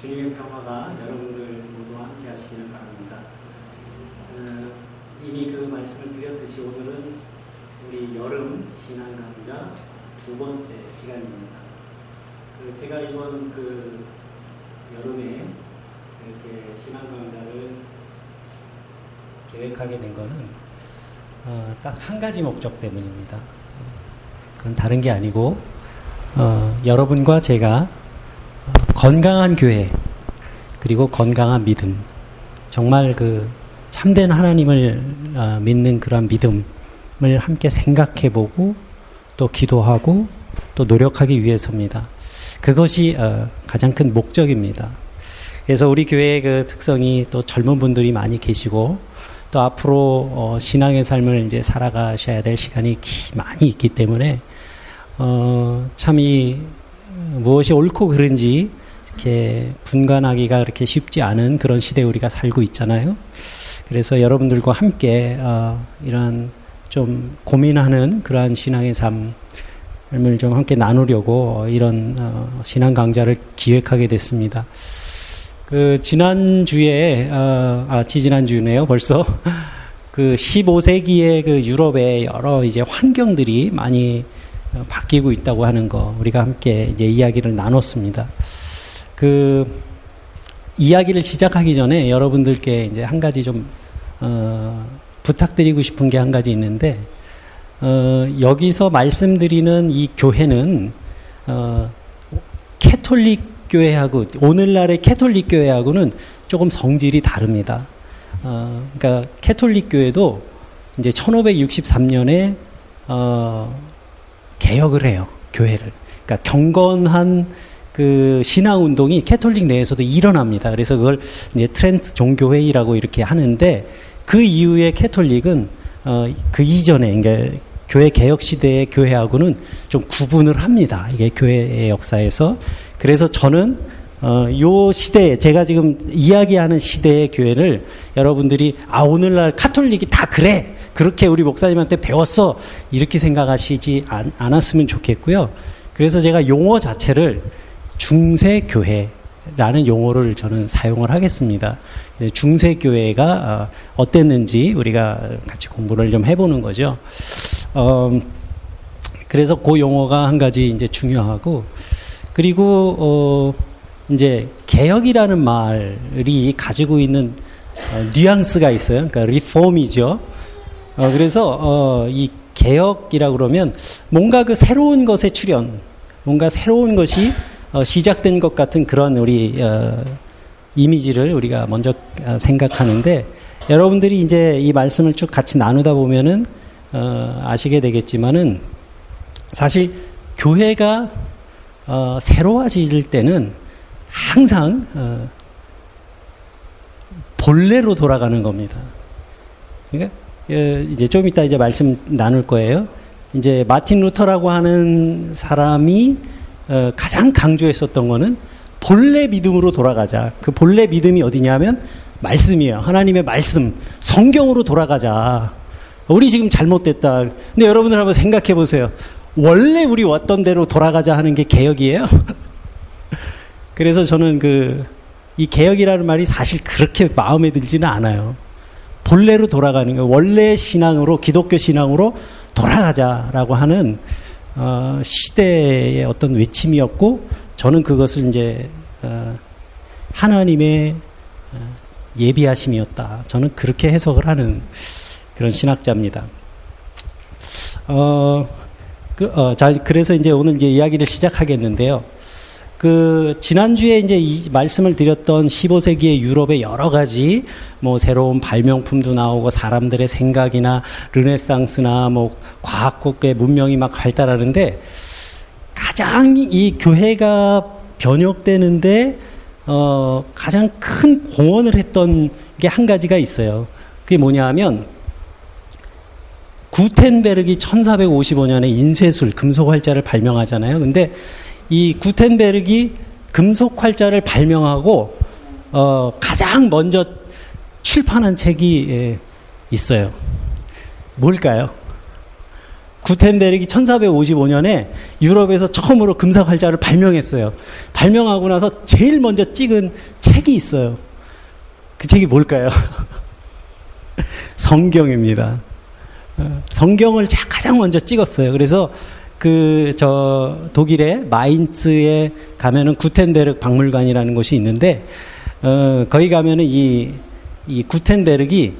주님의 평화가 여러분들 모두와 함께 하시기를 바랍니다. 어, 이미 그 말씀을 드렸듯이 오늘은 우리 여름 신앙 강좌 두 번째 시간입니다. 그 제가 이번 그 여름에 이렇게 신앙 강좌를 계획하게 된 거는 어, 딱한 가지 목적 때문입니다. 그건 다른 게 아니고 어, 여러분과 제가 건강한 교회 그리고 건강한 믿음 정말 그 참된 하나님을 어, 믿는 그런 믿음을 함께 생각해보고 또 기도하고 또 노력하기 위해서입니다. 그것이 어, 가장 큰 목적입니다. 그래서 우리 교회의 그 특성이 또 젊은 분들이 많이 계시고 또 앞으로 어, 신앙의 삶을 이제 살아가셔야 될 시간이 많이 있기 때문에 어, 참이 무엇이 옳고 그른지 이렇게 분간하기가 그렇게 쉽지 않은 그런 시대에 우리가 살고 있잖아요. 그래서 여러분들과 함께 어, 이런 좀 고민하는 그러한 신앙의 삶을 좀 함께 나누려고 이런 어, 신앙 강좌를 기획하게 됐습니다. 그 지난 주에 어, 아 지지난 주네요 벌써 그 15세기의 그 유럽의 여러 이제 환경들이 많이 어, 바뀌고 있다고 하는 거 우리가 함께 이제 이야기를 나눴습니다. 그 이야기를 시작하기 전에 여러분들께 이제 한 가지 좀 어, 부탁드리고 싶은 게 한 가지 있는데 어, 여기서 말씀드리는 이 교회는 어, 캐톨릭 교회하고 오늘날의 캐톨릭 교회하고는 조금 성질이 다릅니다. 어, 그러니까 캐톨릭 교회도 이제 1563년에 어, 개혁을 해요. 교회를. 그러니까 경건한 그 신앙 운동이 캐톨릭 내에서도 일어납니다. 그래서 그걸 이제 트렌트 종교 회의라고 이렇게 하는데 그 이후에 캐톨릭은 어, 그 이전에 그러니까 교회 개혁 시대의 교회하고는 좀 구분을 합니다. 이게 교회의 역사에서. 그래서 저는 어, 요 시대에 제가 지금 이야기하는 시대의 교회를 여러분들이 아 오늘날 카톨릭이 다 그래 그렇게 우리 목사님한테 배웠어 이렇게 생각하시지 않, 않았으면 좋겠고요. 그래서 제가 용어 자체를 중세교회라는 용어를 저는 사용을 하겠습니다. 중세교회가 어, 어땠는지 우리가 같이 공부를 좀 해보는 거죠. 어, 그래서 그 용어가 한 가지 이제 중요하고 그리고 어, 이제 개혁이라는 말이 가지고 있는 어, 뉘앙스가 있어요. 그러니까 리폼이죠. 어, 그래서 어, 이 개혁이라 그러면 뭔가 그 새로운 것의 출현, 뭔가 새로운 것이 어, 시작된 것 같은 그런 우리 어, 이미지를 우리가 먼저 어, 생각하는데 여러분들이 이제 이 말씀을 쭉 같이 나누다 보면은 어, 아시게 되겠지만은 사실 교회가 어, 새로워질 때는 항상 어, 본래로 돌아가는 겁니다. 그러니까 이제 좀 이따 이제 말씀 나눌 거예요. 이제 마틴 루터라고 하는 사람이 어, 가장 강조했었던 거는 본래 믿음으로 돌아가자. 그 본래 믿음이 어디냐면 말씀이에요. 하나님의 말씀, 성경으로 돌아가자. 우리 지금 잘못됐다. 근데 여러분들 한번 생각해 보세요. 원래 우리 왔던 대로 돌아가자 하는 게 개혁이에요? 그래서 저는 그, 이 개혁이라는 말이 사실 그렇게 마음에 들지는 않아요. 본래로 돌아가는 거, 원래 신앙으로, 기독교 신앙으로 돌아가자라고 하는 어, 시대의 어떤 외침이었고 저는 그것을 이제 어, 하나님의 어, 예비하심이었다. 저는 그렇게 해석을 하는 그런 신학자입니다. 어, 그, 어, 자, 그래서 이제 오늘 이제 이야기를 시작하겠는데요. 그 지난주에 이제 이 말씀을 드렸던 15세기의 유럽의 여러 가지 뭐 새로운 발명품도 나오고 사람들의 생각이나 르네상스나 뭐 과학국의 문명이 막 발달하는데 가장 이 교회가 변혁되는데 어 가장 큰 공헌을 했던 게 한 가지가 있어요. 그게 뭐냐 하면 구텐베르기 1455년에 인쇄술 금속 활자를 발명하잖아요. 근데 이 구텐베르기 금속 활자를 발명하고 어, 가장 먼저 출판한 책이 예, 있어요. 뭘까요? 구텐베르기 1455년에 유럽에서 처음으로 금사활자를 발명했어요. 발명하고 나서 제일 먼저 찍은 책이 있어요. 그 책이 뭘까요? 성경입니다. 어, 성경을 가장 먼저 찍었어요. 그래서 그 저 독일의 마인츠에 가면은 구텐베르 박물관이라는 곳이 있는데 어 거기 가면은 이 이 구텐베르기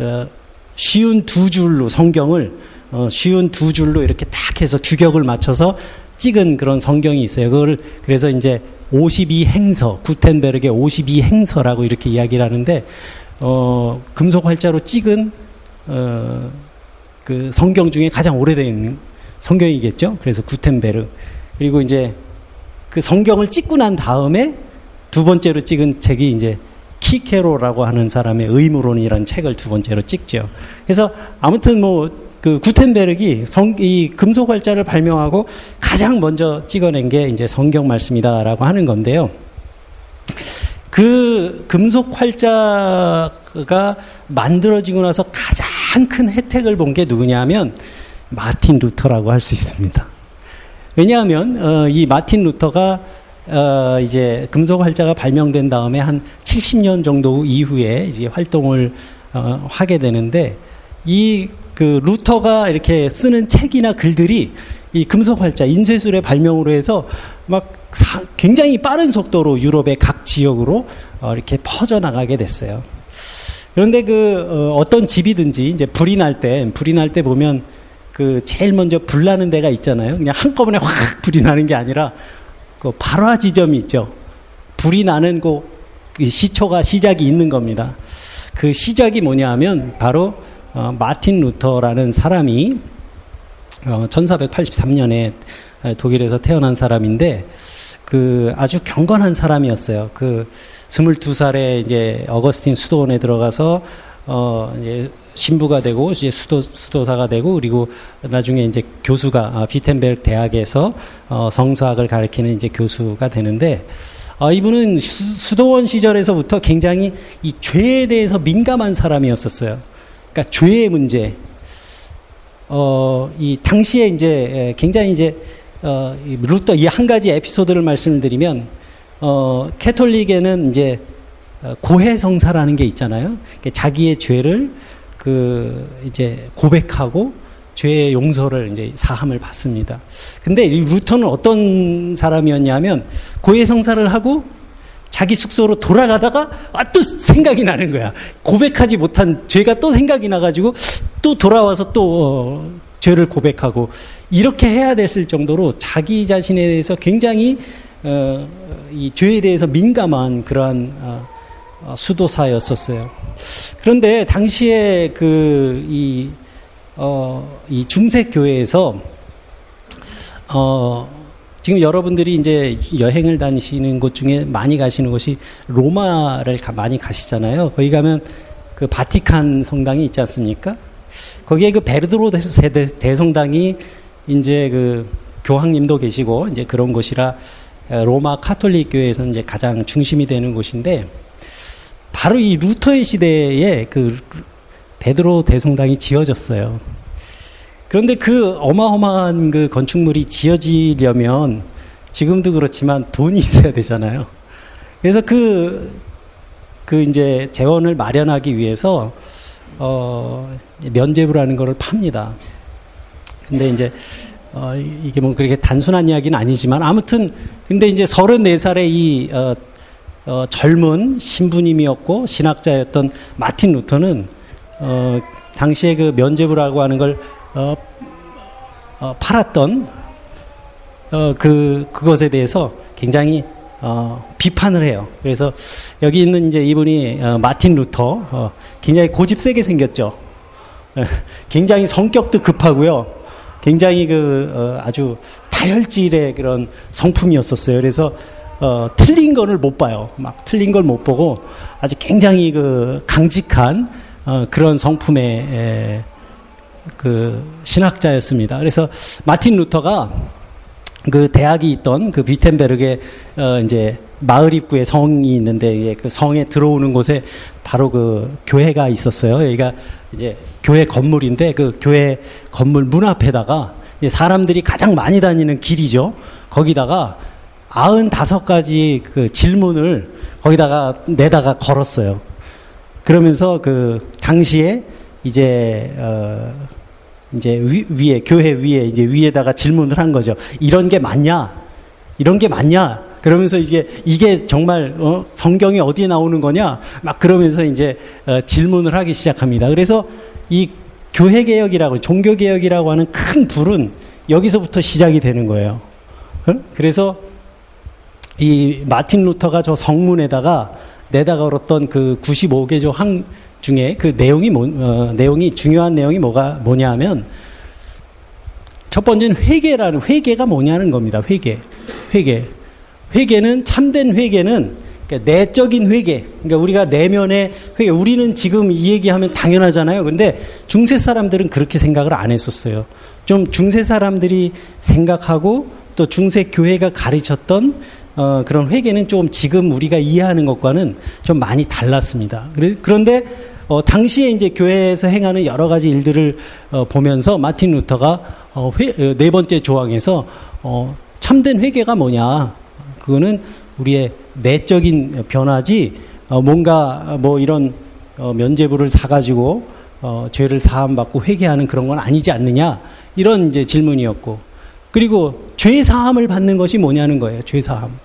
어 쉬운 두 줄로 성경을 어 쉬운 두 줄로 이렇게 딱 해서 규격을 맞춰서 찍은 그런 성경이 있어요. 그걸 그래서 이제 52 행서 구텐베르의 52 행서라고 이렇게 이야기를 하는데 어 금속 활자로 찍은 어 그 성경 중에 가장 오래된 성경이겠죠. 그래서 구텐베르. 그리고 이제 그 성경을 찍고 난 다음에 두 번째로 찍은 책이 이제 키케로라고 하는 사람의 의무론이라는 책을 두 번째로 찍죠. 그래서 아무튼 뭐 그 구텐베르기 성, 이 금속활자를 발명하고 가장 먼저 찍어낸 게 이제 성경 말씀이다라고 하는 건데요. 그 금속 활자가 만들어지고 나서 가장 큰 혜택을 본 게 누구냐면 마틴 루터라고 할 수 있습니다. 왜냐하면 어, 이 마틴 루터가 어, 이제 금속 활자가 발명된 다음에 한 70년 정도 이후에 이제 활동을 어, 하게 되는데 이 그 루터가 이렇게 쓰는 책이나 글들이 이 금속 활자 인쇄술의 발명으로 해서 막 사, 굉장히 빠른 속도로 유럽의 각 지역으로 어, 이렇게 퍼져 나가게 됐어요. 그런데 그 어, 어떤 집이든지 이제 불이 날 때 불이 날 때 보면 그 제일 먼저 불 나는 데가 있잖아요. 그냥 한꺼번에 확 불이 나는 게 아니라 그 발화 지점이 있죠. 불이 나는 그 시초가 시작이 있는 겁니다. 그 시작이 뭐냐 하면 바로 어, 마틴 루터라는 사람이 어, 1483년에 독일에서 태어난 사람인데 그 아주 경건한 사람이었어요. 그 22살에 이제 어거스틴 수도원에 들어가서 어 이제 신부가 되고 이제 수도 수도사가 되고 그리고 나중에 이제 교수가 아, 비텐베르 대학에서 어, 성서학을 가르치는 이제 교수가 되는데 어, 이분은 수, 도원 시절에서부터 굉장히 이 죄에 대해서 민감한 사람이었었어요. 그러니까 죄의 문제. 어, 이 당시에 이제 굉장히 이제 어, 이 루터 이 한 가지 에피소드를 말씀을 드리면 어, 캐톨릭에는 이제 어, 고해성사라는 게 있잖아요. 자기의 죄를 그 이제 고백하고 죄의 용서를 이제 사함을 받습니다. 근데 이 루터는 어떤 사람이었냐면 고해 성사를 하고 자기 숙소로 돌아가다가 아 또 생각이 나는 거야. 고백하지 못한 죄가 또 생각이 나가지고 또 돌아와서 또 어, 죄를 고백하고 이렇게 해야 됐을 정도로 자기 자신에 대해서 굉장히 어, 이 죄에 대해서 민감한 그러한 어, 어, 수도사였었어요. 그런데 당시에 그, 이, 어, 이 중세 교회에서, 어, 지금 여러분들이 이제 여행을 다니시는 곳 중에 많이 가시는 곳이 로마를 가, 많이 가시잖아요. 거기 가면 그 바티칸 성당이 있지 않습니까? 거기에 그 베르드로 대성당이 이제 그 교황님도 계시고 이제 그런 곳이라 로마 카톨릭 교회에서 이제 가장 중심이 되는 곳인데 바로 이 루터의 시대에 그 베드로 대성당이 지어졌어요. 그런데 그 어마어마한 그 건축물이 지어지려면 지금도 그렇지만 돈이 있어야 되잖아요. 그래서 그, 그 이제 재원을 마련하기 위해서, 어, 면제부라는 거를 팝니다. 근데 이제, 어, 이게 뭐 그렇게 단순한 이야기는 아니지만 아무튼, 근데 이제 34살의 이, 어, 어, 젊은 신부님이었고 신학자였던 마틴 루터는 어, 당시에 그 면죄부라고 하는 걸 어, 어, 팔았던 어, 그 그것에 대해서 굉장히 어, 비판을 해요. 그래서 여기 있는 이제 이분이 어, 마틴 루터 어, 굉장히 고집 세게 생겼죠. 굉장히 성격도 급하고요. 굉장히 그 어, 아주 다혈질의 그런 성품이었었어요. 그래서 어, 틀린 거를 못 봐요. 막 틀린 걸 못 보고 아주 굉장히 그 강직한 어, 그런 성품의 에, 그 신학자였습니다. 그래서 마틴 루터가 그 대학이 있던 그 비텐베르의 어 이제 마을 입구에 성이 있는데 그 성에 들어오는 곳에 바로 그 교회가 있었어요. 여기가 이제 교회 건물인데 그 교회 건물 문 앞에다가 사람들이 가장 많이 다니는 길이죠. 거기다가 아흔 다섯 가지 그 질문을 거기다가 내다가 걸었어요. 그러면서 그 당시에 이제 어 이제 위, 에 교회 위에 이제 위에다가 질문을 한 거죠. 이런 게 맞냐? 이런 게 맞냐? 그러면서 이게 이게 정말 어, 성경에 어디에 나오는 거냐? 막 그러면서 이제 어, 질문을 하기 시작합니다. 그래서 이 교회 개혁이라고 종교 개혁이라고 하는 큰 불은 여기서부터 시작이 되는 거예요. 어? 그래서 이 마틴 루터가 저 성문에다가 내다 걸었던 그 95개조 항 중에 그 내용이 뭐, 어, 내용이 중요한 내용이 뭐가 뭐냐면 첫 번째는 회개라는 회개가 뭐냐는 겁니다. 회개, 회개, 회개는 참된 회개는 그러니까 내적인 회개. 그러니까 우리가 내면의 회개. 우리는 지금 이 얘기하면 당연하잖아요. 근데 중세 사람들은 그렇게 생각을 안 했었어요. 좀 중세 사람들이 생각하고 또 중세 교회가 가르쳤던 어, 그런 회개는 좀 지금 우리가 이해하는 것과는 좀 많이 달랐습니다. 그런데 어, 당시에 이제 교회에서 행하는 여러 가지 일들을 어, 보면서 마틴 루터가 어, 회, 어, 네 번째 조항에서 어, 참된 회개가 뭐냐? 그거는 우리의 내적인 변화지 어, 뭔가 뭐 이런 어, 면제부를 사가지고 어, 죄를 사함 받고 회개하는 그런 건 아니지 않느냐? 이런 이제 질문이었고 그리고 죄 사함을 받는 것이 뭐냐는 거예요. 죄 사함.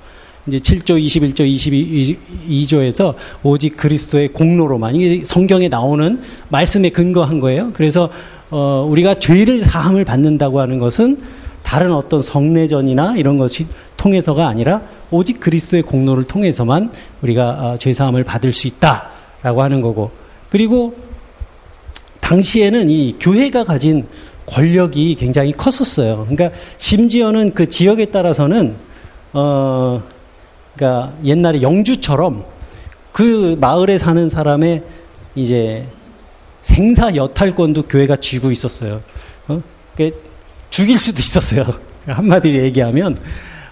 이제 7조, 21조, 22조에서 오직 그리스도의 공로로만 이게 성경에 나오는 말씀에 근거한 거예요. 그래서 어, 우리가 죄를 사함을 받는다고 하는 것은 다른 어떤 성례전이나 이런 것이 통해서가 아니라 오직 그리스도의 공로를 통해서만 우리가 어, 죄 사함을 받을 수 있다라고 하는 거고 그리고 당시에는 이 교회가 가진 권력이 굉장히 컸었어요. 그러니까 심지어는 그 지역에 따라서는 어 그러니까 옛날에 영주처럼 그 마을에 사는 사람의 이제 생사 여탈권도 교회가 쥐고 있었어요. 어? 죽일 수도 있었어요. 한마디로 얘기하면.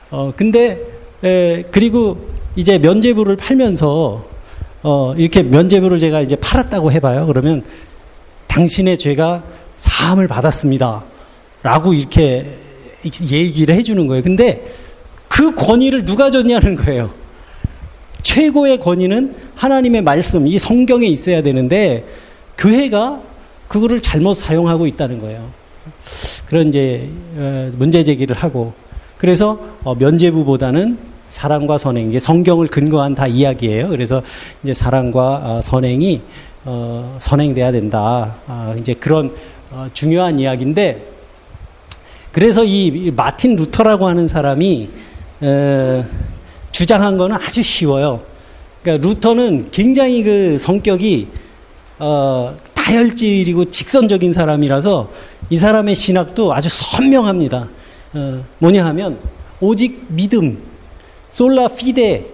어, 근데, 에, 그리고 이제 면제부를 팔면서, 어, 이렇게 면제부를 제가 이제 팔았다고 해봐요. 그러면 당신의 죄가 사함을 받았습니다. 라고 이렇게 얘기를 해주는 거예요. 근데 그 권위를 누가 줬냐는 거예요. 최고의 권위는 하나님의 말씀, 이 성경에 있어야 되는데, 교회가 그거를 잘못 사용하고 있다는 거예요. 그런 이제, 어, 문제 제기를 하고, 그래서 어, 면제부보다는 사랑과 선행, 이게 성경을 근거한 다 이야기예요. 그래서 이제 사랑과 어, 선행이, 선행돼야 된다. 아, 이제 그런 중요한 이야기인데, 그래서 이 마틴 루터라고 하는 사람이 에, 주장한 거는 아주 쉬워요. 그러니까 루터는 굉장히 그 성격이 어, 다혈질이고 직선적인 사람이라서 이 사람의 신학도 아주 선명합니다. 어, 뭐냐 하면 오직 믿음, sola fide.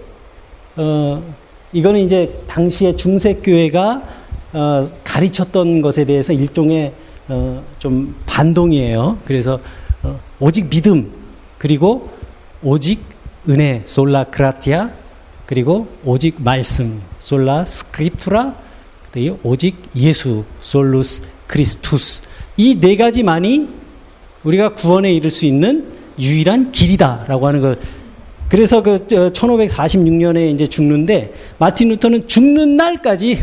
어, 이거는 이제 당시에 중세 교회가 어, 가르쳤던 것에 대해서 일종의 어, 좀 반동이에요. 그래서 어, 오직 믿음 그리고 오직 은혜 sola gratia 그리고 오직 말씀 sola scriptura 오직 예수 solus Christus 이 네 가지만이 우리가 구원에 이를 수 있는 유일한 길이다라고 하는 것. 그래서 그 1546년에 이제 죽는데 마틴 루터는 죽는 날까지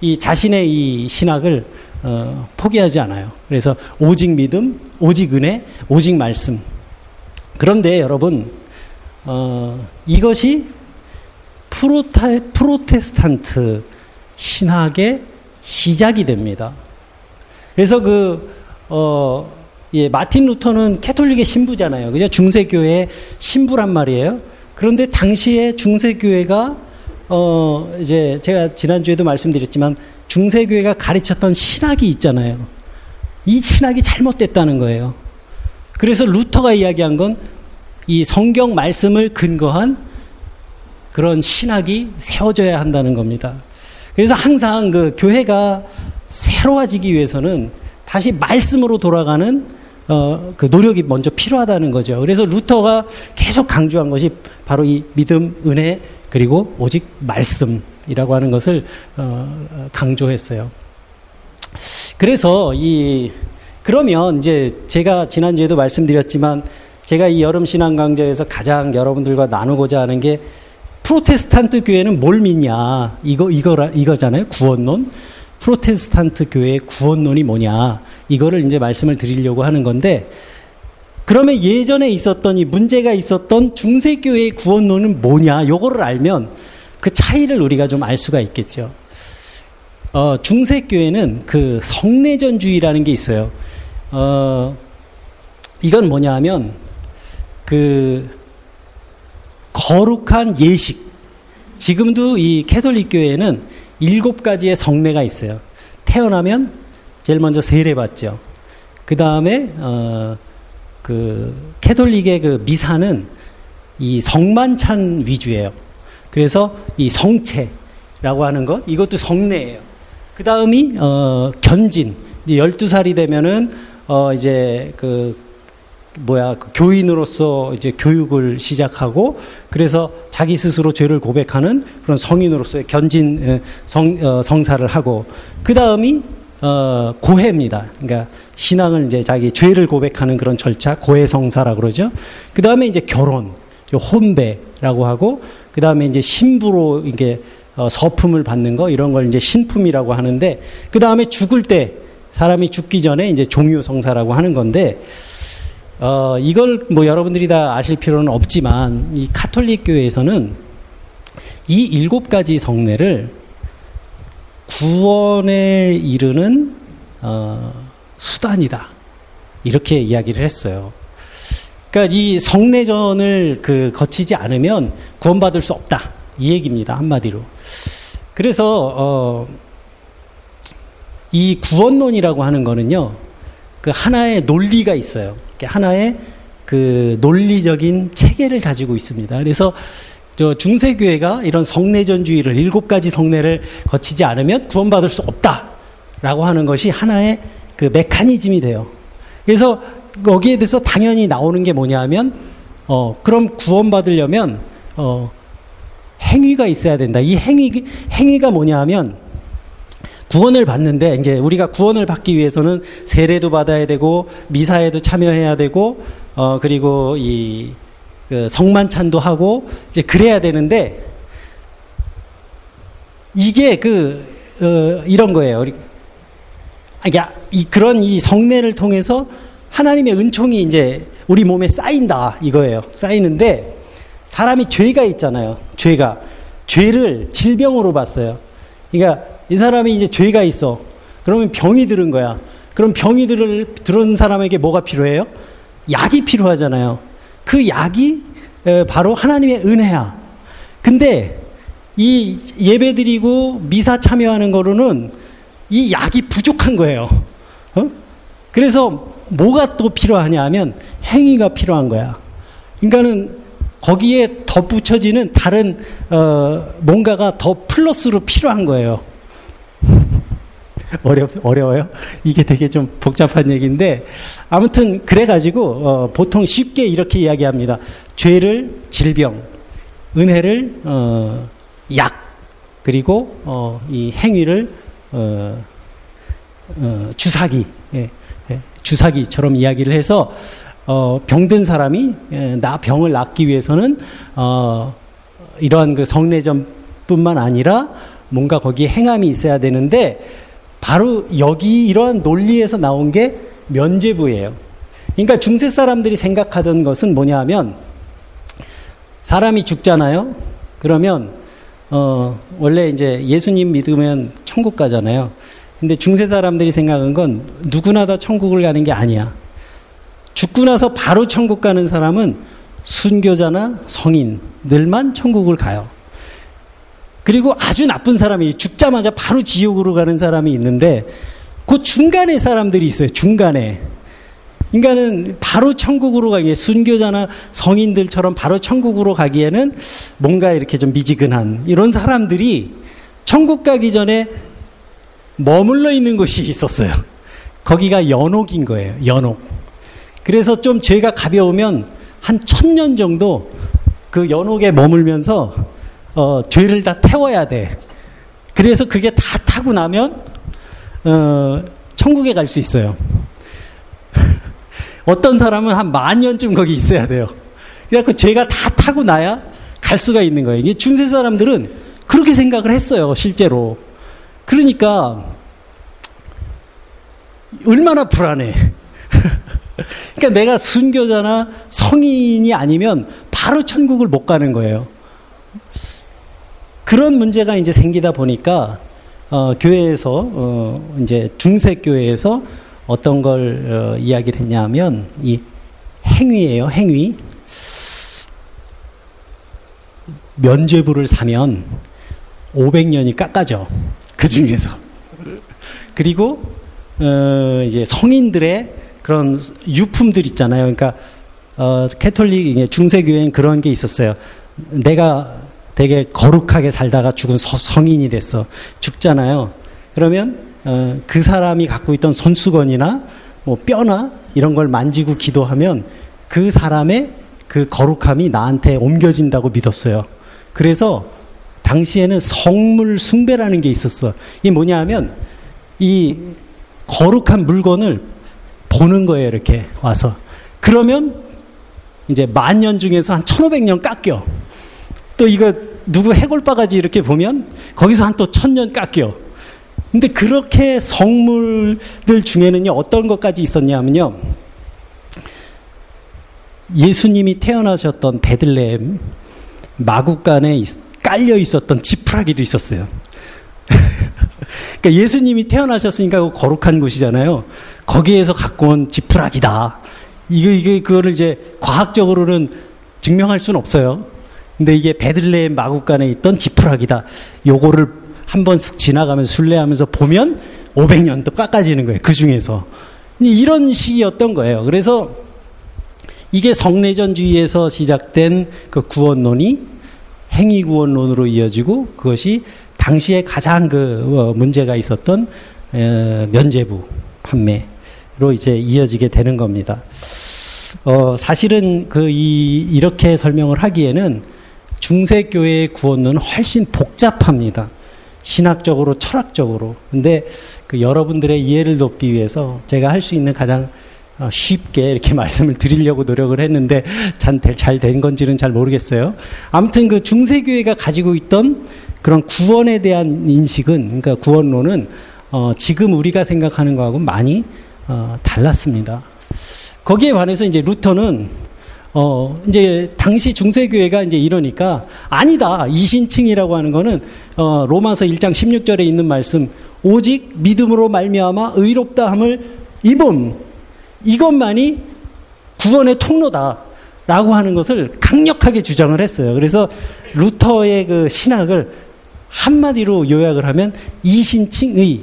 이 자신의 이 신학을 어, 포기하지 않아요. 그래서 오직 믿음, 오직 은혜, 오직 말씀. 그런데 여러분, 어, 이것이 프로타, 프로테스탄트 신학의 시작이 됩니다. 그래서 그, 어, 예, 마틴 루터는 캐톨릭의 신부잖아요. 그죠? 중세교회의 신부란 말이에요. 그런데 당시에 중세교회가, 어, 이제 제가 지난주에도 말씀드렸지만 중세교회가 가르쳤던 신학이 있잖아요. 이 신학이 잘못됐다는 거예요. 그래서 루터가 이야기한 건 이 성경 말씀을 근거한 그런 신학이 세워져야 한다는 겁니다. 그래서 항상 그 교회가 새로워지기 위해서는 다시 말씀으로 돌아가는 어, 그 노력이 먼저 필요하다는 거죠. 그래서 루터가 계속 강조한 것이 바로 이 믿음, 은혜, 그리고 오직 말씀이라고 하는 것을 어, 강조했어요. 그래서 이 그러면 이제 제가 지난주에도 말씀드렸지만 제가 이 여름 신앙 강좌에서 가장 여러분들과 나누고자 하는 게 프로테스탄트 교회는 뭘 믿냐? 이거 이거라 이거잖아요. 구원론? 프로테스탄트 교회의 구원론이 뭐냐? 이거를 이제 말씀을 드리려고 하는 건데 그러면 예전에 있었던 이 문제가 있었던 중세 교회의 구원론은 뭐냐? 요거를 알면 그 차이를 우리가 좀 알 수가 있겠죠. 어, 중세 교회는 그 성례전주의라는 게 있어요. 어, 이건 뭐냐 하면 그 거룩한 예식. 지금도 이 캐톨릭 교회에는 일곱 가지의 성례가 있어요. 태어나면 제일 먼저 세례 받죠. 그 다음에 어, 그 캐톨릭의 그 미사는 이 성만찬 위주예요. 그래서 이 성체라고 하는 것 이것도 성례예요. 그 다음이 어, 견진 이제 12살이 되면은 어, 이제 그 뭐야 그 교인으로서 이제 교육을 시작하고 그래서 자기 스스로 죄를 고백하는 그런 성인으로서의 견진 성 어, 성사를 하고 그 다음이 어, 고해입니다. 그러니까 신앙을 이제 자기 죄를 고백하는 그런 절차 고해 성사라 그러죠. 그 다음에 이제 결혼 혼배라고 하고 그 다음에 이제 신부로 이게 어, 서품을 받는 거 이런 걸 이제 신품이라고 하는데 그 다음에 죽을 때 사람이 죽기 전에 이제 종유 성사라고 하는 건데 어, 이걸 뭐 여러분들이 다 아실 필요는 없지만 이 카톨릭 교회에서는 이 일곱 가지 성례를 구원에 이르는 어, 수단이다 이렇게 이야기를 했어요. 그러니까 이 성례전을 그 거치지 않으면 구원받을 수 없다 이 얘기입니다 한마디로. 그래서 어, 이 구원론이라고 하는 거는요 그 하나의 논리가 있어요. 하나의 그 논리적인 체계를 가지고 있습니다. 그래서 저 중세교회가 이런 성례전주의를 일곱 가지 성례를 거치지 않으면 구원받을 수 없다라고 하는 것이 하나의 그 메커니즘이 돼요. 그래서 거기에 대해서 당연히 나오는 게 뭐냐면 어 그럼 구원받으려면 어 행위가 있어야 된다. 이 행위 행위가 뭐냐하면 구원을 받는데 이제 우리가 구원을 받기 위해서는 세례도 받아야 되고 미사에도 참여해야 되고 어 그리고 이 그 성만찬도 하고 이제 그래야 되는데 이게 그 어, 이런 거예요. 그러니까 이 그런 이 성례를 통해서 하나님의 은총이 이제 우리 몸에 쌓인다 이거예요. 쌓이는데 사람이 죄가 있잖아요. 죄가 죄를 질병으로 봤어요. 그러니까 이 사람이 이제 죄가 있어. 그러면 병이 들은 거야. 그럼 병이 들, 들은 사람에게 뭐가 필요해요? 약이 필요하잖아요. 그 약이 바로 하나님의 은혜야. 근데 이 예배 드리고 미사 참여하는 거로는 이 약이 부족한 거예요. 어? 그래서 뭐가 또 필요하냐 하면 행위가 필요한 거야. 그러니까는 거기에 덧붙여지는 다른 어, 뭔가가 더 플러스로 필요한 거예요. 어려 어려워요? 이게 되게 좀 복잡한 얘기인데 아무튼 그래가지고 어, 보통 쉽게 이렇게 이야기합니다. 죄를 질병, 은혜를 어, 약, 그리고 어, 이 행위를 어, 어, 주사기, 예, 예, 주사기처럼 이야기를 해서 어, 병든 사람이 예, 나 병을 낫기 위해서는 어, 이러한 그 성례전 뿐만 아니라 뭔가 거기에 행함이 있어야 되는데 바로 여기 이러한 논리에서 나온 게 면죄부예요. 그러니까 중세 사람들이 생각하던 것은 뭐냐 하면 사람이 죽잖아요. 그러면 어 원래 이제 예수님 믿으면 천국 가잖아요. 근데 중세 사람들이 생각한 건 누구나 다 천국을 가는 게 아니야. 죽고 나서 바로 천국 가는 사람은 순교자나 성인들만 천국을 가요. 그리고 아주 나쁜 사람이 죽자마자 바로 지옥으로 가는 사람이 있는데 그 중간에 사람들이 있어요. 중간에. 인간은 바로 천국으로 가기에 순교자나 성인들처럼 바로 천국으로 가기에는 뭔가 이렇게 좀 미지근한 이런 사람들이 천국 가기 전에 머물러 있는 곳이 있었어요. 거기가 연옥인 거예요. 연옥. 그래서 좀 죄가 가벼우면 한 천 년 정도 그 연옥에 머물면서 어, 죄를 다 태워야 돼. 그래서 그게 다 타고 나면 어, 천국에 갈 수 있어요. 어떤 사람은 한 만 년쯤 거기 있어야 돼요. 그래갖고 죄가 다 타고 나야 갈 수가 있는 거예요. 이게 중세 사람들은 그렇게 생각을 했어요, 실제로. 그러니까 얼마나 불안해. 그러니까 내가 순교자나 성인이 아니면 바로 천국을 못 가는 거예요. 그런 문제가 이제 생기다 보니까 어, 교회에서 어, 이제 중세 교회에서 어떤 걸 어, 이야기를 했냐면 이 행위예요, 행위. 면죄부를 사면 500년이 깎아져. 그 중에서. 그리고 어, 이제 성인들의 그런 유품들 있잖아요. 그러니까 어, 캐톨릭 중세 교회는 그런 게 있었어요. 내가 되게 거룩하게 살다가 죽은 서, 성인이 됐어. 죽잖아요. 그러면 어, 그 사람이 갖고 있던 손수건이나 뭐 뼈나 이런 걸 만지고 기도하면 그 사람의 그 거룩함이 나한테 옮겨진다고 믿었어요. 그래서 당시에는 성물 숭배라는 게 있었어. 이게 뭐냐 하면 이 거룩한 물건을 보는 거예요, 이렇게 와서. 그러면 이제 만년 중에서 한 1500년 깎여. 또 이거 누구 해골바가지 이렇게 보면 거기서 한 또 천년 깎여. 근데 그렇게 성물들 중에는요, 어떤 것까지 있었냐면요. 예수님이 태어나셨던 베들레헴 마국간에 깔려 있었던 지푸라기도 있었어요. 그러니까 예수님이 태어나셨으니까 그 거룩한 곳이잖아요. 거기에서 갖고 온 지푸라기다. 이거 이게 그거를 이제 과학적으로는 증명할 수는 없어요. 근데 이게 베들레헴 마국간에 있던 지푸라기다. 요거를 한번 지나가면서 순례하면서 보면 500년 또 깎아지는 거예요. 그 중에서 이런 식이었던 거예요. 그래서 이게 성내전주의에서 시작된 그 구원론이 행위 구원론으로 이어지고 그것이 당시에 가장 그 어, 문제가 있었던 면제부 판매로 이제 이어지게 되는 겁니다. 어, 사실은 그 이, 이렇게 설명을 하기에는 중세교회의 구원론은 훨씬 복잡합니다. 신학적으로, 철학적으로. 근데 그 여러분들의 이해를 돕기 위해서 제가 할 수 있는 가장 어, 쉽게 이렇게 말씀을 드리려고 노력을 했는데 잘 된 건지는 잘 모르겠어요. 아무튼 그 중세교회가 가지고 있던 그런 구원에 대한 인식은 그러니까 구원론은 어, 지금 우리가 생각하는 거하고 많이 어, 달랐습니다. 거기에 반해서 이제 루터는 어, 이제 당시 중세교회가 이제 이러니까 아니다 이신칭이라고 하는 거는 어, 로마서 1장 16절에 있는 말씀 오직 믿음으로 말미암아 의롭다함을 입음 이것만이 구원의 통로다 라고 하는 것을 강력하게 주장을 했어요. 그래서 루터의 그 신학을 한마디로 요약을 하면 이신칭의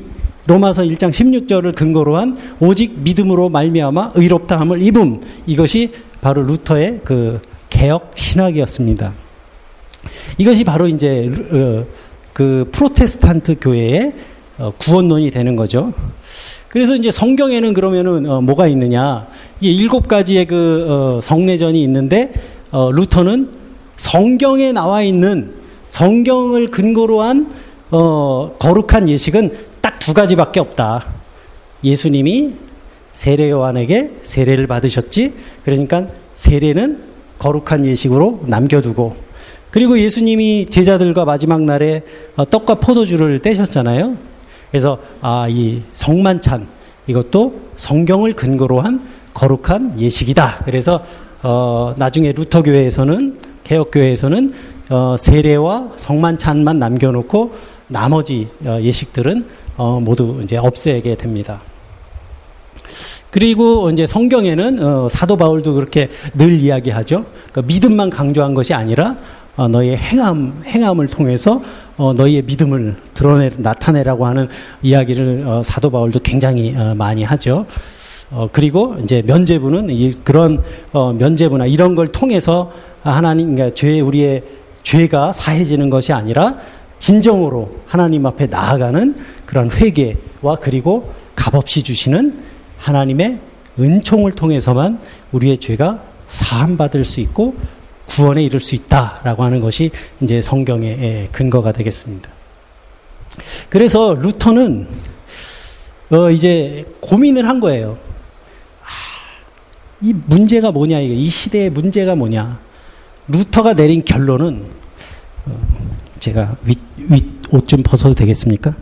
로마서 1장 16절을 근거로 한 오직 믿음으로 말미암아 의롭다함을 입음 이것이 바로 루터의 그 개혁 신학이었습니다. 이것이 바로 이제 어, 그 프로테스탄트 교회의 어, 구원론이 되는 거죠. 그래서 이제 성경에는 그러면은 어, 뭐가 있느냐? 이게 일곱 가지의 그 어, 성내전이 있는데 어, 루터는 성경에 나와 있는 성경을 근거로 한 어, 거룩한 예식은 딱 두 가지밖에 없다. 예수님이 세례 요한에게 세례를 받으셨지. 그러니까 세례는 거룩한 예식으로 남겨두고 그리고 예수님이 제자들과 마지막 날에 어, 떡과 포도주를 떼셨잖아요. 그래서 아, 이 성만찬 이것도 성경을 근거로 한 거룩한 예식이다. 그래서 어, 나중에 루터 교회에서는 개혁 교회에서는 어, 세례와 성만찬만 남겨놓고 나머지 어, 예식들은 어, 모두 이제 없애게 됩니다. 그리고 이제 성경에는 어, 사도 바울도 그렇게 늘 이야기하죠. 그러니까 믿음만 강조한 것이 아니라 어, 너의 행함 행함을 통해서 어, 너희의 믿음을 드러내 나타내라고 하는 이야기를 어, 사도 바울도 굉장히 어, 많이 하죠. 어, 그리고 이제 면제부는 이, 그런 어, 면제부나 이런 걸 통해서 하나님 그러니까 죄 우리의 죄가 사해지는 것이 아니라 진정으로 하나님 앞에 나아가는 그런 회개와 그리고 값없이 주시는 하나님의 은총을 통해서만 우리의 죄가 사함받을 수 있고 구원에 이를 수 있다라고 하는 것이 이제 성경의 근거가 되겠습니다. 그래서 루터는 어 이제 고민을 한 거예요. 아, 이 문제가 뭐냐 이거 이 시대의 문제가 뭐냐. 루터가 내린 결론은 어 제가 윗윗 옷 좀 벗어도 되겠습니까?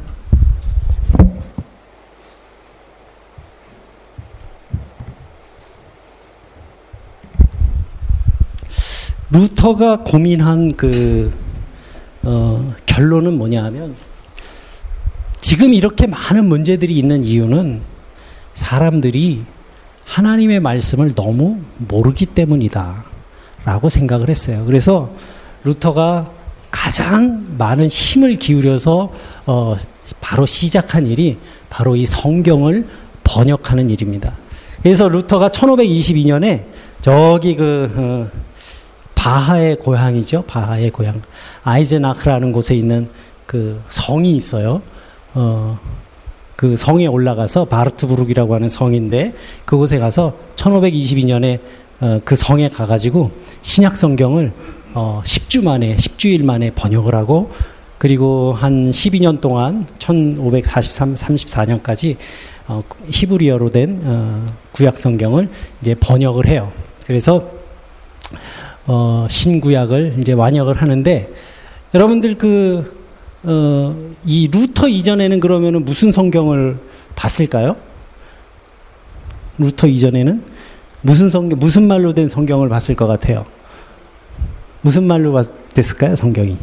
루터가 고민한 그 어, 결론은 뭐냐 하면 지금 이렇게 많은 문제들이 있는 이유는 사람들이 하나님의 말씀을 너무 모르기 때문이다. 라고 생각을 했어요. 그래서 루터가 가장 많은 힘을 기울여서 어, 바로 시작한 일이 바로 이 성경을 번역하는 일입니다. 그래서 루터가 1522년에 저기 그 어, 바하의 고향이죠. 바하의 고향. 아이젠아크라는 곳에 있는 그 성이 있어요. 어, 그 성에 올라가서 바르트부르크라고 하는 성인데 그곳에 가서 1522년에 어, 그 성에 가가지고 신약 성경을 어, 10주 만에 10주일 만에 번역을 하고 그리고 한 12년 동안 1543 34년까지 어, 히브리어로 된 어, 구약 성경을 이제 번역을 해요. 그래서 어, 신구약을 이제 완역을 하는데 여러분들 그, 어, 이 루터 이전에는 그러면은 무슨 성경을 봤을까요? 루터 이전에는 무슨 성경, 무슨 말로 된 성경을 봤을 것 같아요? 무슨 말로 됐을까요, 성경이?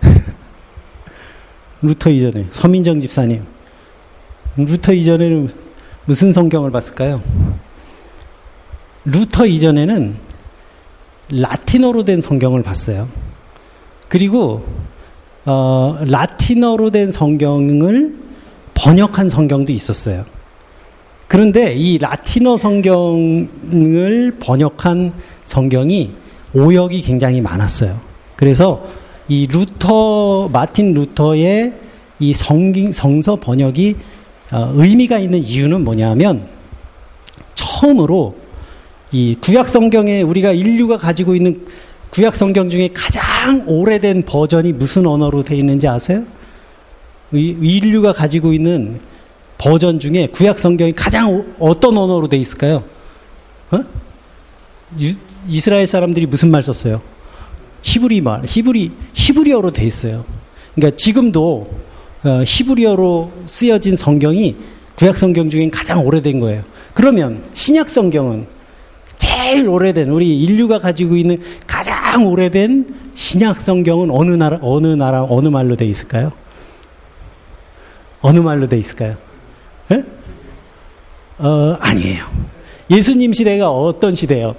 루터 이전에, 서민정 집사님. 루터 이전에는 무슨 성경을 봤을까요? 루터 이전에는 라틴어로 된 성경을 봤어요. 그리고 어, 라틴어로 된 성경을 번역한 성경도 있었어요. 그런데 이 라틴어 성경을 번역한 성경이 오역이 굉장히 많았어요. 그래서 이 루터 마틴 루터의 이 성, 성서 번역이 어, 의미가 있는 이유는 뭐냐면 처음으로 이 구약 성경에 우리가 인류가 가지고 있는 구약 성경 중에 가장 오래된 버전이 무슨 언어로 되어 있는지 아세요? 인류가 가지고 있는 버전 중에 구약 성경이 가장 어떤 언어로 되어 있을까요? 어? 이스라엘 사람들이 무슨 말 썼어요? 히브리 말, 히브리 히브리어로 되어 있어요. 그러니까 지금도 어, 히브리어로 쓰여진 성경이 구약 성경 중에 가장 오래된 거예요. 그러면 신약 성경은 제일 오래된 우리 인류가 가지고 있는 가장 오래된 신약 성경은 어느 나라 어느 나라 어느 말로 돼 있을까요? 어느 말로 돼 있을까요? 에? 어 아니에요. 예수님 시대가 어떤 시대예요?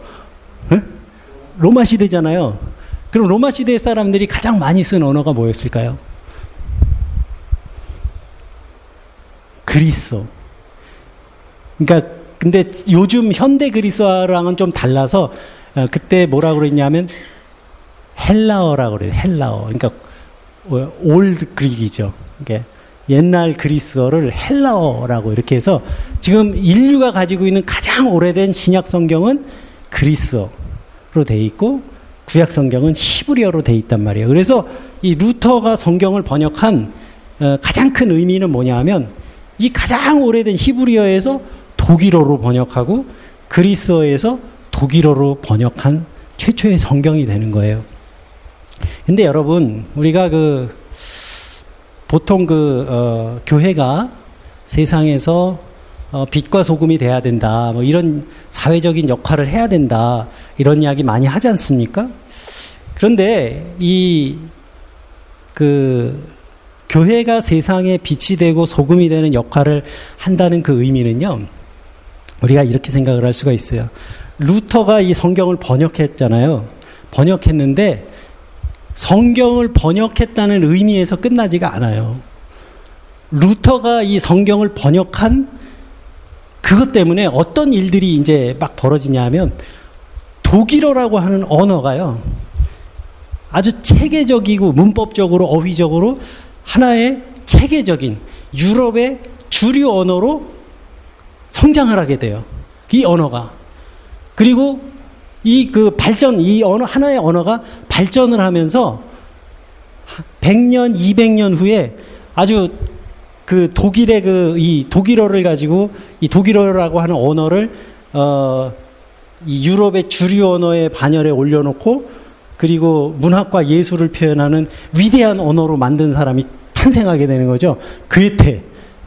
에? 로마 시대잖아요. 그럼 로마 시대 사람들이 가장 많이 쓴 언어가 뭐였을까요? 그리스어. 그러니까 근데 요즘 현대 그리스어랑은 좀 달라서 어, 그때 뭐라 그랬냐면 헬라어라고 그래요. 헬라어. 그러니까 old Greek이죠. 이게 옛날 그리스어를 헬라어라고 이렇게 해서 지금 인류가 가지고 있는 가장 오래된 신약 성경은 그리스어로 돼 있고 구약 성경은 히브리어로 돼 있단 말이에요. 그래서 이 루터가 성경을 번역한 어, 가장 큰 의미는 뭐냐 하면 이 가장 오래된 히브리어에서 독일어로 번역하고 그리스어에서 독일어로 번역한 최초의 성경이 되는 거예요. 근데 여러분, 우리가 그, 보통 그, 어, 교회가 세상에서 어, 빛과 소금이 돼야 된다. 뭐 이런 사회적인 역할을 해야 된다. 이런 이야기 많이 하지 않습니까? 그런데 이, 그, 교회가 세상에 빛이 되고 소금이 되는 역할을 한다는 그 의미는요, 우리가 이렇게 생각을 할 수가 있어요. 루터가 이 성경을 번역했잖아요. 번역했는데 성경을 번역했다는 의미에서 끝나지가 않아요. 루터가 이 성경을 번역한 그것 때문에 어떤 일들이 이제 막 벌어지냐면 독일어라고 하는 언어가요. 아주 체계적이고 문법적으로 어휘적으로 하나의 체계적인 유럽의 주류 언어로 성장을 하게 돼요. 이 언어가. 그리고 이 그 발전, 이 언어, 하나의 언어가 발전을 하면서 100년, 200년 후에 아주 그 독일의 그 이 독일어를 가지고 이 독일어라고 하는 언어를 어, 이 유럽의 주류 언어의 반열에 올려놓고 그리고 문학과 예술을 표현하는 위대한 언어로 만든 사람이 탄생하게 되는 거죠. 괴테.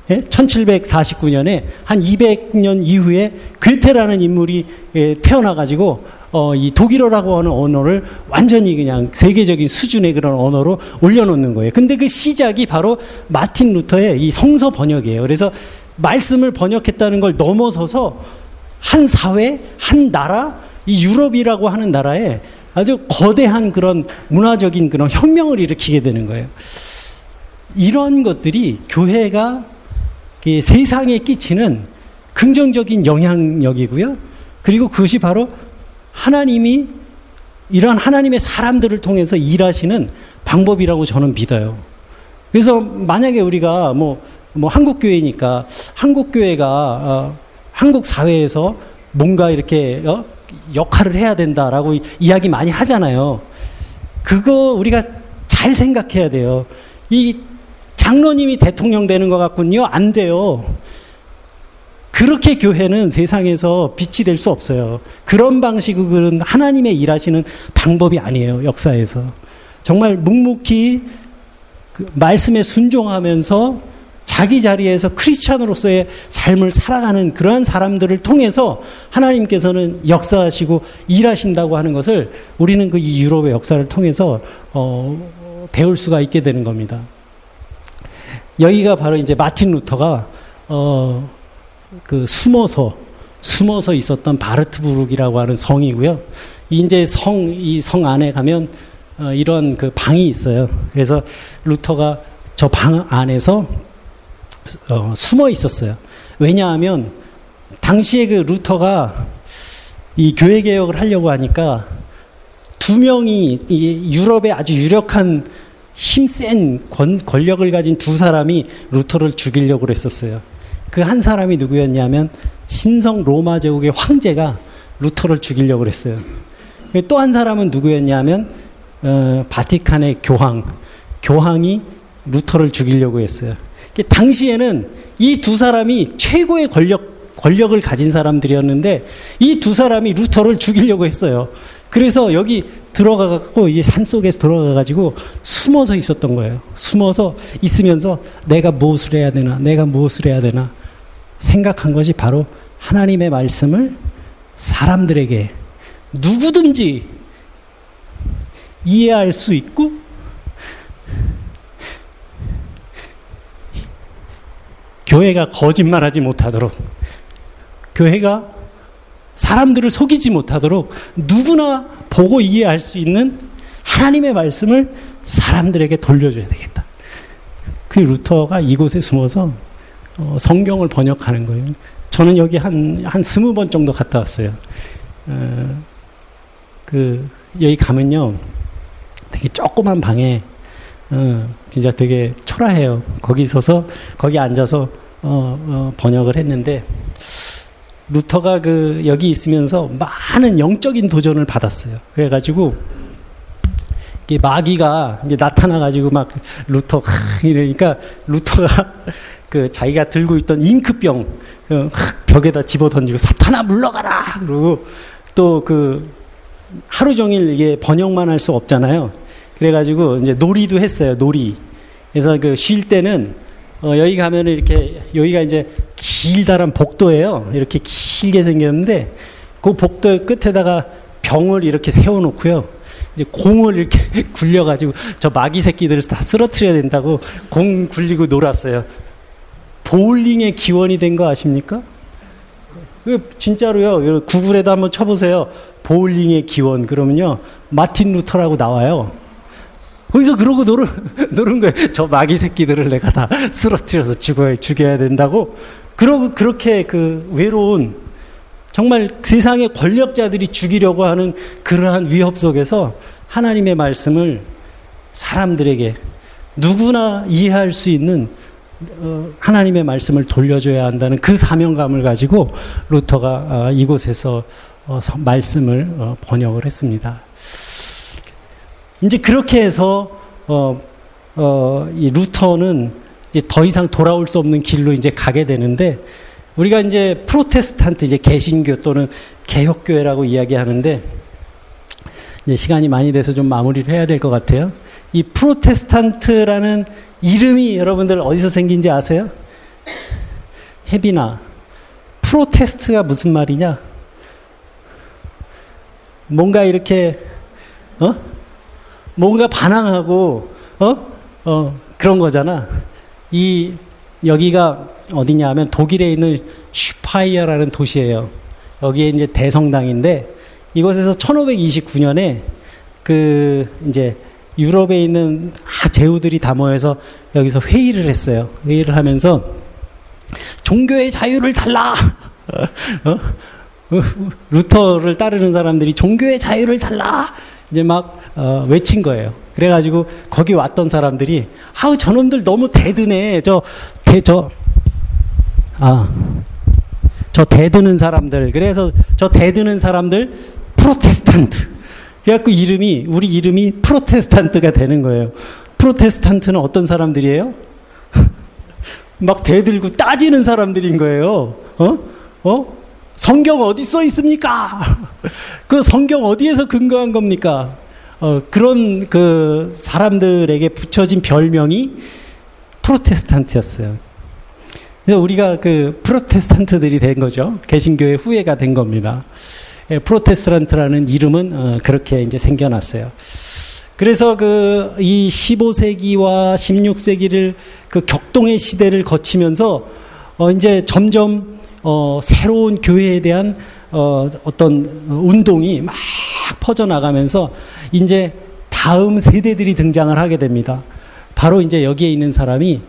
1749년에 예? 한 200년 이후에 괴테라는 인물이 예, 태어나가지고 어, 이 독일어라고 하는 언어를 완전히 그냥 세계적인 수준의 그런 언어로 올려놓는 거예요. 근데 그 시작이 바로 마틴 루터의 이 성서 번역이에요. 그래서 말씀을 번역했다는 걸 넘어서서 한 사회, 한 나라, 이 유럽이라고 하는 나라에 아주 거대한 그런 문화적인 그런 혁명을 일으키게 되는 거예요. 이런 것들이 교회가 세상에 끼치는 긍정적인 영향력이고요. 그리고 그것이 바로 하나님이 이런 하나님의 사람들을 통해서 일하시는 방법이라고 저는 믿어요. 그래서 만약에 우리가 뭐, 뭐 한국교회니까 한국교회가 어, 한국 사회에서 뭔가 이렇게 어, 역할을 해야 된다라고 이야기 많이 하잖아요. 그거 우리가 잘 생각해야 돼요. 이 장로님이 대통령 되는 것 같군요. 안 돼요. 그렇게 교회는 세상에서 빛이 될 수 없어요. 그런 방식은 하나님의 일하시는 방법이 아니에요. 역사에서. 정말 묵묵히 그 말씀에 순종하면서 자기 자리에서 크리스찬으로서의 삶을 살아가는 그러한 사람들을 통해서 하나님께서는 역사하시고 일하신다고 하는 것을 우리는 그 이 유럽의 역사를 통해서 어, 배울 수가 있게 되는 겁니다. 여기가 바로 이제 마틴 루터가 어, 그 숨어서 숨어서 있었던 바르트부르크라고 하는 성이고요. 이제 성 이 성 안에 가면 어, 이런 그 방이 있어요. 그래서 루터가 저 방 안에서 어, 숨어 있었어요. 왜냐하면 당시에 그 루터가 이 교회 개혁을 하려고 하니까 두 명이 이 유럽의 아주 유력한 힘센 권력을 가진 두 사람이 루터를 죽이려고 했었어요. 그 한 사람이 누구였냐면 신성 로마 제국의 황제가 루터를 죽이려고 했어요. 또 한 사람은 누구였냐면 어, 바티칸의 교황, 교황이 루터를 죽이려고 했어요. 당시에는 이 두 사람이 최고의 권력, 권력을 가진 사람들이었는데 이 두 사람이 루터를 죽이려고 했어요. 그래서 여기 들어가갖고 이 산속에서 들어가가지고 숨어서 있었던 거예요. 숨어서 있으면서 내가 무엇을 해야 되나, 내가 무엇을 해야 되나 생각한 것이 바로 하나님의 말씀을 사람들에게 누구든지 이해할 수 있고 교회가 거짓말하지 못하도록 교회가 사람들을 속이지 못하도록 누구나 보고 이해할 수 있는 하나님의 말씀을 사람들에게 돌려줘야 되겠다. 그 루터가 이곳에 숨어서 어, 성경을 번역하는 거예요. 저는 여기 한, 한 스무 번 정도 갔다 왔어요. 어, 그, 여기 가면요. 되게 조그만 방에 어, 진짜 되게 초라해요. 거기 있어서 거기 앉아서 어, 어, 번역을 했는데 루터가 그 여기 있으면서 많은 영적인 도전을 받았어요. 그래가지고 이게 마귀가 나타나가지고 막 루터 이러니까 루터가 그 자기가 들고 있던 잉크병 그 벽에다 집어 던지고 사탄아 물러가라 그러고 또 그 하루 종일 이게 번역만 할 수 없잖아요. 그래가지고 이제 놀이도 했어요. 놀이. 그래서 그 쉴 때는 어, 여기 가면은 이렇게 여기가 이제 길다란 복도예요. 이렇게 길게 생겼는데 그 복도 끝에다가 병을 이렇게 세워놓고요. 이제 공을 이렇게 굴려가지고 저 마귀 새끼들을 다 쓰러뜨려야 된다고 공 굴리고 놀았어요. 보울링의 기원이 된 거 아십니까? 그 진짜로요. 구글에도 한번 쳐보세요. 보울링의 기원. 그러면요. 마틴 루터라고 나와요. 거기서 그러고 노는, 노는 거예요. 저 마귀 새끼들을 내가 다 쓰러뜨려서 죽어야, 죽여야 된다고. 그러고, 그렇게 그 외로운, 정말 세상의 권력자들이 죽이려고 하는 그러한 위협 속에서 하나님의 말씀을 사람들에게 누구나 이해할 수 있는 어, 하나님의 말씀을 돌려줘야 한다는 그 사명감을 가지고 루터가 어, 이곳에서 어, 말씀을 어, 번역을 했습니다. 이제 그렇게 해서 어, 어, 이 루터는 이제 더 이상 돌아올 수 없는 길로 이제 가게 되는데 우리가 이제 프로테스탄트 이제 개신교 또는 개혁교회라고 이야기하는데 이제 시간이 많이 돼서 좀 마무리를 해야 될 것 같아요. 이 프로테스탄트라는 이름이 여러분들 어디서 생긴지 아세요? 헤비나 protest가 무슨 말이냐? 뭔가 이렇게 어? 뭔가 반항하고 어? 어 그런 거잖아. 이 여기가 어디냐 하면 독일에 있는 슈파이어라는 도시예요. 여기에 이제 대성당인데 이곳에서 1529년에 그 이제 유럽에 있는 아, 제후들이 다 모여서 여기서 회의를 했어요. 회의를 하면서 종교의 자유를 달라. 어? 루터를 따르는 사람들이 종교의 자유를 달라. 이제 막 어, 외친 거예요. 그래가지고 거기 왔던 사람들이 아우 저놈들 너무 대드네. 저 대 저 아. 저 대드는 사람들. 그래서 저 대드는 사람들 프로테스탄트. 그래갖고 이름이, 우리 이름이 프로테스탄트가 되는 거예요. 프로테스탄트는 어떤 사람들이에요? 막 대들고 따지는 사람들인 거예요. 어? 어? 성경 어디 써 있습니까? 그 성경 어디에서 근거한 겁니까? 어, 그런 그 사람들에게 붙여진 별명이 프로테스탄트였어요. 그래서 우리가 그 프로테스탄트들이 된 거죠. 개신교의 후예가 된 겁니다. 예, 프로테스탄트라는 이름은 어, 그렇게 이제 생겨났어요. 그래서 그 이 15세기와 16세기를 그 격동의 시대를 거치면서 어 이제 점점 어 새로운 교회에 대한 어 어떤 운동이 막 퍼져 나가면서 이제 다음 세대들이 등장을 하게 됩니다. 바로 이제 여기에 있는 사람이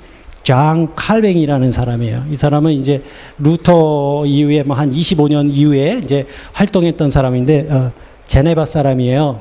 장 칼뱅이라는 사람이에요. 이 사람은 이제 루터 이후에 뭐 한 25년 이후에 이제 활동했던 사람인데 어, 제네바 사람이에요.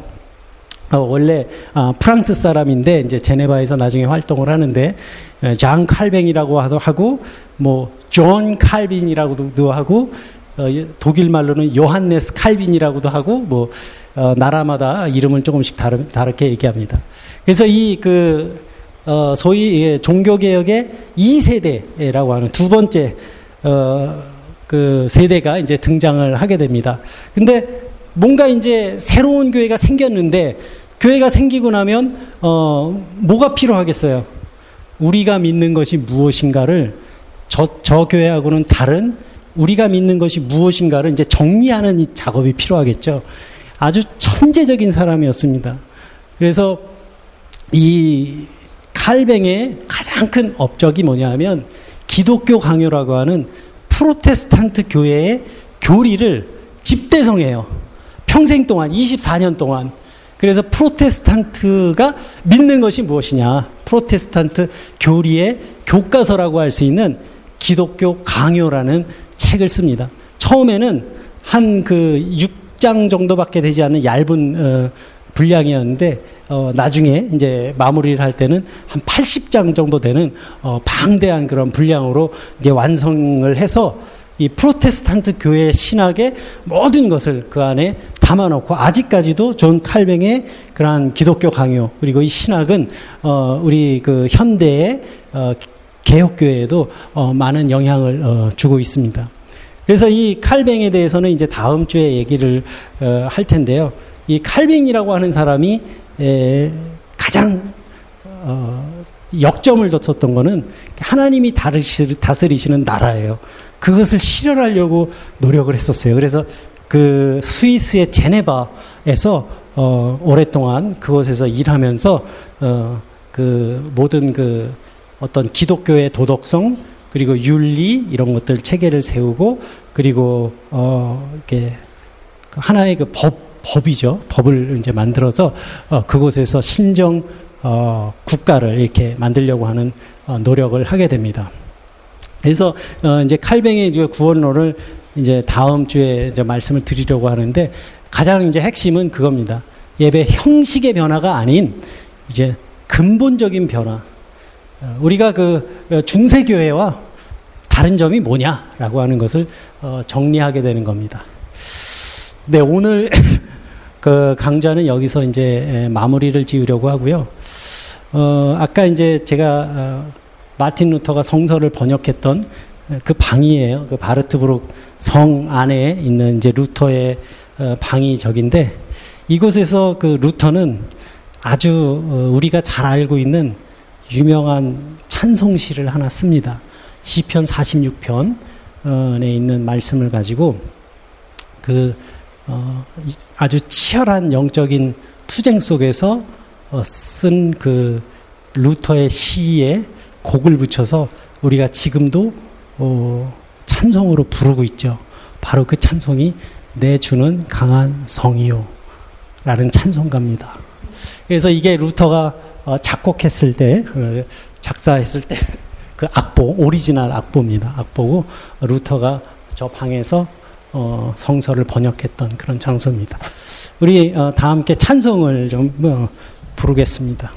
어, 원래 어, 프랑스 사람인데 이제 제네바에서 나중에 활동을 하는데 어, 장 칼뱅이라고 하고 뭐존 칼빈이라고도 하고 어, 독일 말로는 요한네스 칼빈이라고도 하고 뭐 어, 나라마다 이름을 조금씩 다르, 다르게 얘기합니다. 그래서 이그 어, 소위 종교개혁의 2세대라고 하는 두 번째 어, 그 세대가 이제 등장을 하게 됩니다. 근데 뭔가 이제 새로운 교회가 생겼는데 교회가 생기고 나면 어, 뭐가 필요하겠어요? 우리가 믿는 것이 무엇인가를 저, 저 교회하고는 다른 우리가 믿는 것이 무엇인가를 이제 정리하는 이 작업이 필요하겠죠. 아주 천재적인 사람이었습니다. 그래서 이 칼뱅의 가장 큰 업적이 뭐냐면 기독교 강요라고 하는 프로테스탄트 교회의 교리를 집대성해요. 평생 동안 24년 동안 그래서 프로테스탄트가 믿는 것이 무엇이냐? 프로테스탄트 교리의 교과서라고 할 수 있는 기독교 강요라는 책을 씁니다. 처음에는 한 그 6장 정도밖에 되지 않는 얇은 어, 분량이었는데 어, 나중에 이제 마무리를 할 때는 한 80장 정도 되는 어, 방대한 그런 분량으로 이제 완성을 해서 이 프로테스탄트 교회 신학의 모든 것을 그 안에 담아놓고 아직까지도 존 칼뱅의 그러한 기독교 강요 그리고 이 신학은 어, 우리 그 현대의 어, 개혁교회에도 어, 많은 영향을 어, 주고 있습니다. 그래서 이 칼뱅에 대해서는 이제 다음 주에 얘기를 어, 할 텐데요. 이 칼뱅이라고 하는 사람이 에, 가장 어, 역점을 뒀었던 것은 하나님이 다스리시는 나라예요. 그것을 실현하려고 노력을 했었어요. 그래서 그 스위스의 제네바에서 어, 오랫동안 그곳에서 일하면서 어, 그 모든 그 어떤 기독교의 도덕성 그리고 윤리 이런 것들 체계를 세우고 그리고 어, 이렇게 하나의 그 법, 법이죠. 법을 이제 만들어서 어, 그곳에서 신정 어, 국가를 이렇게 만들려고 하는 어, 노력을 하게 됩니다. 그래서 어, 이제 칼뱅의 이제 구원론을 이제 다음 주에 이제 말씀을 드리려고 하는데 가장 이제 핵심은 그겁니다. 예배 형식의 변화가 아닌 이제 근본적인 변화. 어, 우리가 그 어, 중세교회와 다른 점이 뭐냐라고 하는 것을 어, 정리하게 되는 겁니다. 네, 오늘 그 강좌는 여기서 이제 마무리를 지으려고 하고요. 어, 아까 이제 제가 어, 마틴 루터가 성서를 번역했던 그 방이에요. 그 바르트브룩 성 안에 있는 이제 루터의 어, 방이 저긴데 이곳에서 그 루터는 아주 어, 우리가 잘 알고 있는 유명한 찬송시를 하나 씁니다. 시편 46편에 있는 말씀을 가지고 그 어, 아주 치열한 영적인 투쟁 속에서 어, 쓴 그 루터의 시에 곡을 붙여서 우리가 지금도 어, 찬송으로 부르고 있죠. 바로 그 찬송이 내 주는 강한 성이요 라는 찬송가입니다. 그래서 이게 루터가 어, 작곡했을 때 어, 작사했을 때 그 악보 오리지널 악보입니다. 악보고 루터가 저 방에서 어, 성서를 번역했던 그런 장소입니다. 우리 어, 다 함께 찬송을 좀 어, 부르겠습니다.